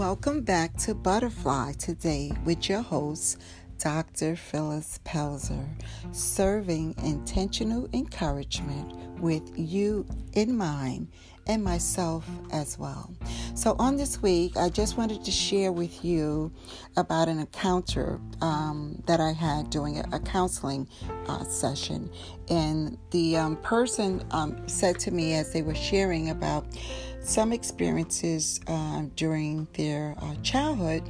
Welcome back to Butterfly today with your host, Dr. Phyllis Pelzer, serving intentional encouragement with you in mind and myself as well. So, on this week, I just wanted to share with you about an encounter um, that I had during a, a counseling uh, session. And the um, person um, said to me as they were sharing about some experiences uh, during their uh, childhood,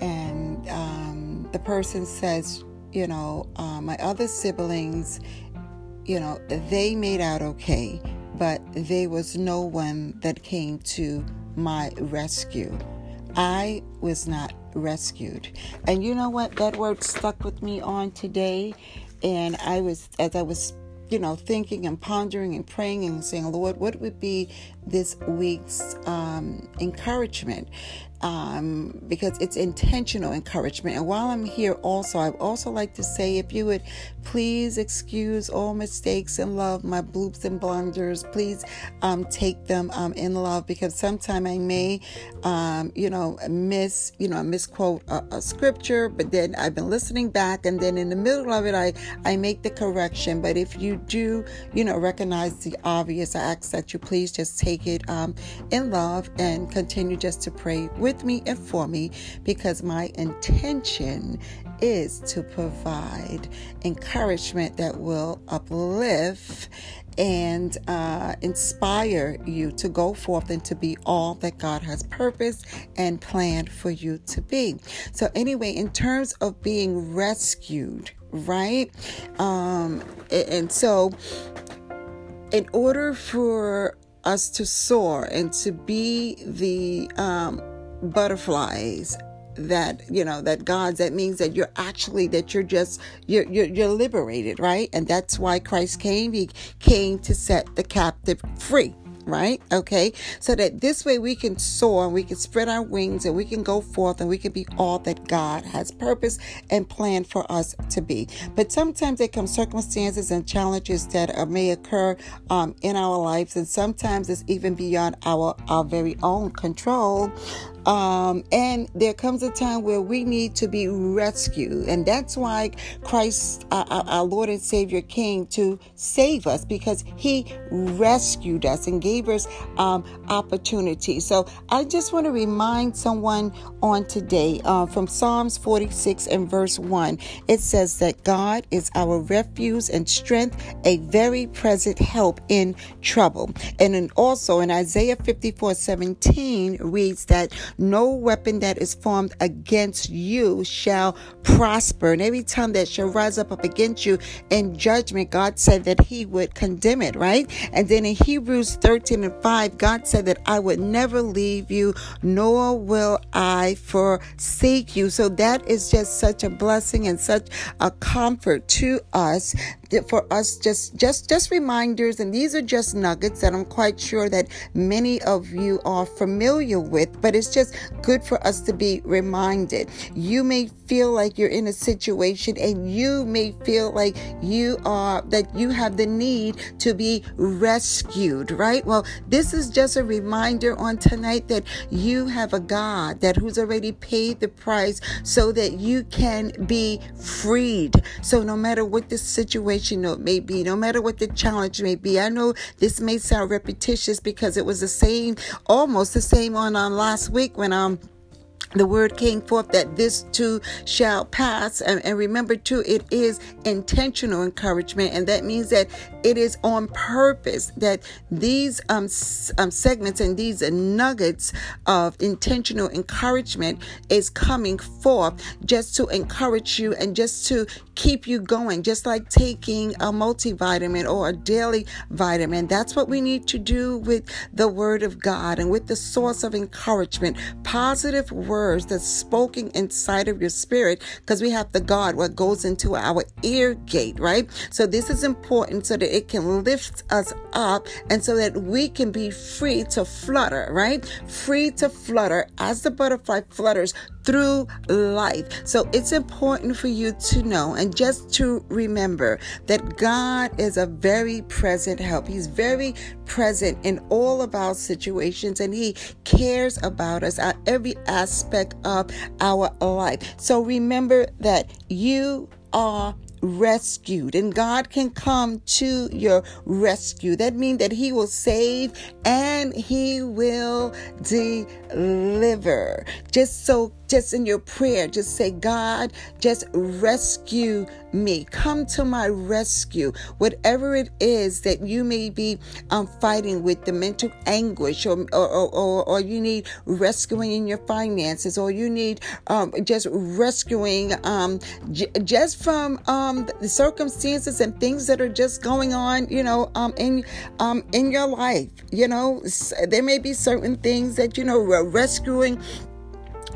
and um, the person says, you know, uh, my other siblings, you know, they made out okay but there was no one that came to my rescue. I was not rescued. And you know what? That word stuck with me on today. And I was, as I was, you know, thinking and pondering and praying and saying, Lord, what would be this week's um, encouragement? Um, because it's intentional encouragement. And while I'm here, also, I'd also like to say if you would please excuse all mistakes in love, my bloops and blunders, please um, take them um, in love because sometimes I may, um, you know, miss, you know, misquote a, a, scripture, but then I've been listening back, and then in the middle of it, I I make the correction. But if you do, you know, recognize the obvious, I ask that you please just take it um, in love and continue just to pray with with me and for me because my intention is to provide encouragement that will uplift and uh, inspire you to go forth and to be all that God has purposed and planned for you to be. So, anyway, in terms of being rescued, right? Um, and so, in order for us to soar and to be the um, butterflies that you know that god's that means that you're actually that you're just you're, you're you're liberated right and that's why christ came he came to set the captive free right? Okay, so that this way we can soar and we can spread our wings and we can go forth and we can be all that God has purpose and planned for us to be. But sometimes there come circumstances and challenges that uh, may occur um, in our lives, and sometimes it's even beyond our our very own control. Um, and there comes a time where we need to be rescued. And that's why Christ, our, our, Lord and Savior, came to save us because he rescued us and gave us um, opportunity. So I just want to remind someone on today uh, from Psalms 46 and verse 1. It says that God is our refuge and strength, a very present help in trouble. And then also in Isaiah 54 17 reads that no weapon that is formed against you shall prosper. And every time that shall rise up, up against you in judgment, God said that He would condemn it, right? And then in Hebrews 13 and 5, God said that I would never leave you, nor will I forsake you. So that is just such a blessing and such a comfort to us for us just just just reminders and these are just nuggets that I'm quite sure that many of you are familiar with but it's just good for us to be reminded. You may feel like you're in a situation and you may feel like you are that you have the need to be rescued right? Well this is just a reminder on tonight that you have a God that who's already paid the price so that you can be freed. So no matter what the situation situation may be, no matter what the challenge may be. I know this may sound repetitious because it was the same, almost the same on, on last week when um the word came forth that this too shall pass. And, and, remember, too, it is intentional encouragement. And that means that it is on purpose that these um, um, segments and these nuggets of intentional encouragement is coming forth just to encourage you and just to keep you going, just like taking a multivitamin or a daily vitamin. That's what we need to do with the Word of God and with the source of encouragement. Positive words that's spoken inside of your spirit, because we have the God, what goes into our ear gate, right? So this is important so that it can lift us up and so that we can be free to flutter, right? Free to flutter as the butterfly flutters through life. So it's important for you to know and just to remember that God is a very present help. He's very present in all of our situations and He cares about us, our every aspect of our life. So remember that you are rescued and God can come to your rescue. That means that he will save and he will deliver. Just so just in your prayer, just say, God, just rescue me. Come to my rescue. Whatever it is that you may be um, fighting with, the mental anguish, or, or, or, or, you need rescuing in your finances, or you need um, just rescuing um, j- just from um, the circumstances and things that are just going on, you know, um, in um, in your life. You know, there may be certain things that you know rescuing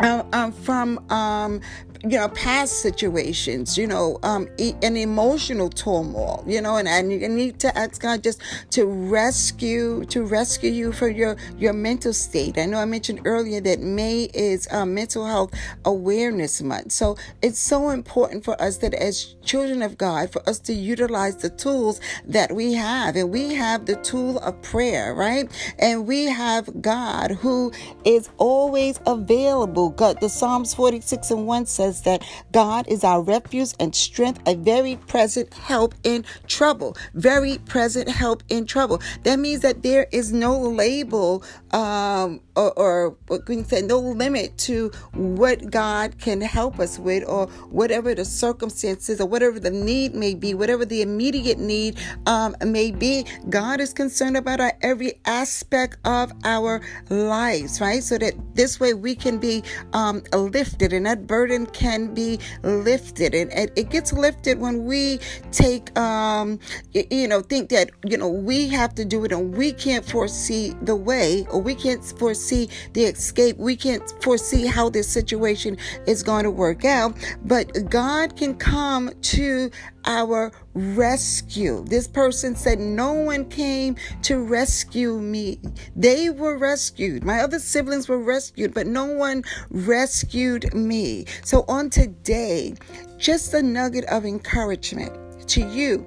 uh, um, from um, you know past situations you know um an emotional turmoil you know and, and you need to ask god just to rescue to rescue you for your your mental state. I know i mentioned earlier that may is uh, mental health awareness month. So it's so important for us that as children of god for us to utilize the tools that we have. And we have the tool of prayer right? And we have god who is always available. God the psalms 46 and 1 says says that God is our refuge and strength, a very present help in trouble. Very present help in trouble. That means that there is no label um, or, or what can say, no limit to what God can help us with, or whatever the circumstances, or whatever the need may be, whatever the immediate need um, may be. God is concerned about our every aspect of our lives, right? So that this way we can be um, lifted, and that burden can be lifted, and it gets lifted when we take, um, you know, think that you know we have to do it, and we can't foresee the way, or we can't foresee the escape. We can't foresee how this situation is going to work out, but God can come to our rescue. This person said, No one came to rescue me. They were rescued. My other siblings were rescued, but no one rescued me. So, on today, just a nugget of encouragement to you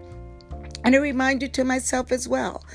and a reminder to myself as well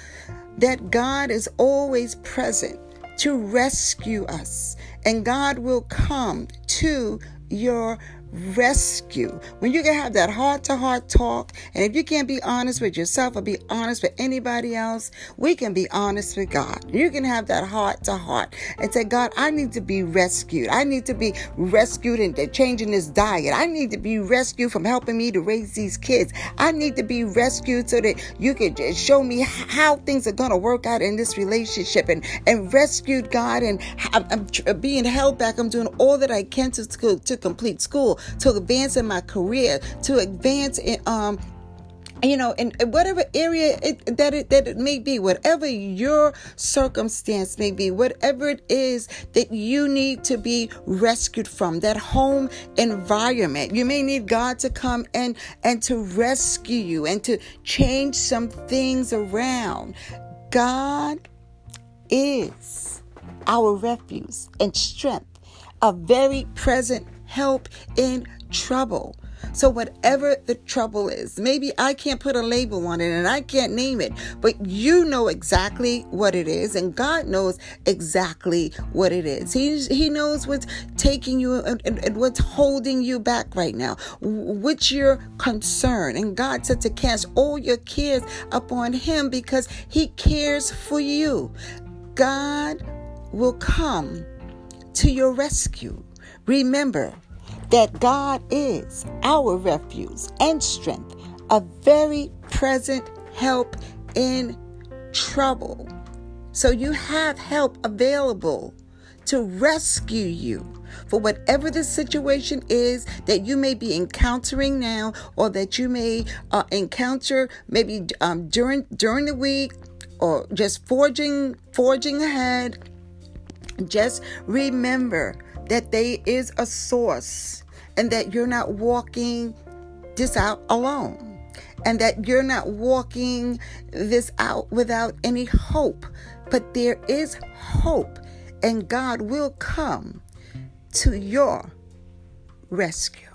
that God is always present to rescue us. And God will come to your rescue. When you can have that heart to heart talk, and if you can't be honest with yourself or be honest with anybody else, we can be honest with God. You can have that heart to heart and say, God, I need to be rescued. I need to be rescued into changing this diet. I need to be rescued from helping me to raise these kids. I need to be rescued so that you can just show me how things are going to work out in this relationship and, and rescued God and I'm, I'm being held back. I'm doing all that I can to, to complete school to advance in my career, to advance in um you know, in whatever area it, that it that it may be, whatever your circumstance may be, whatever it is that you need to be rescued from, that home environment, you may need God to come and and to rescue you and to change some things around. God is our refuge and strength, a very present help in trouble. So, whatever the trouble is, maybe I can't put a label on it and I can't name it, but you know exactly what it is, and God knows exactly what it is. He, he knows what's taking you and, and, and what's holding you back right now, what's your concern. And God said to cast all your cares upon Him because He cares for you. God will come to your rescue. Remember that God is our refuge and strength, a very present help in trouble. So you have help available to rescue you for whatever the situation is that you may be encountering now or that you may uh, encounter maybe um, during during the week or just forging forging ahead just remember that there is a source and that you're not walking this out alone and that you're not walking this out without any hope. But there is hope, and God will come to your rescue.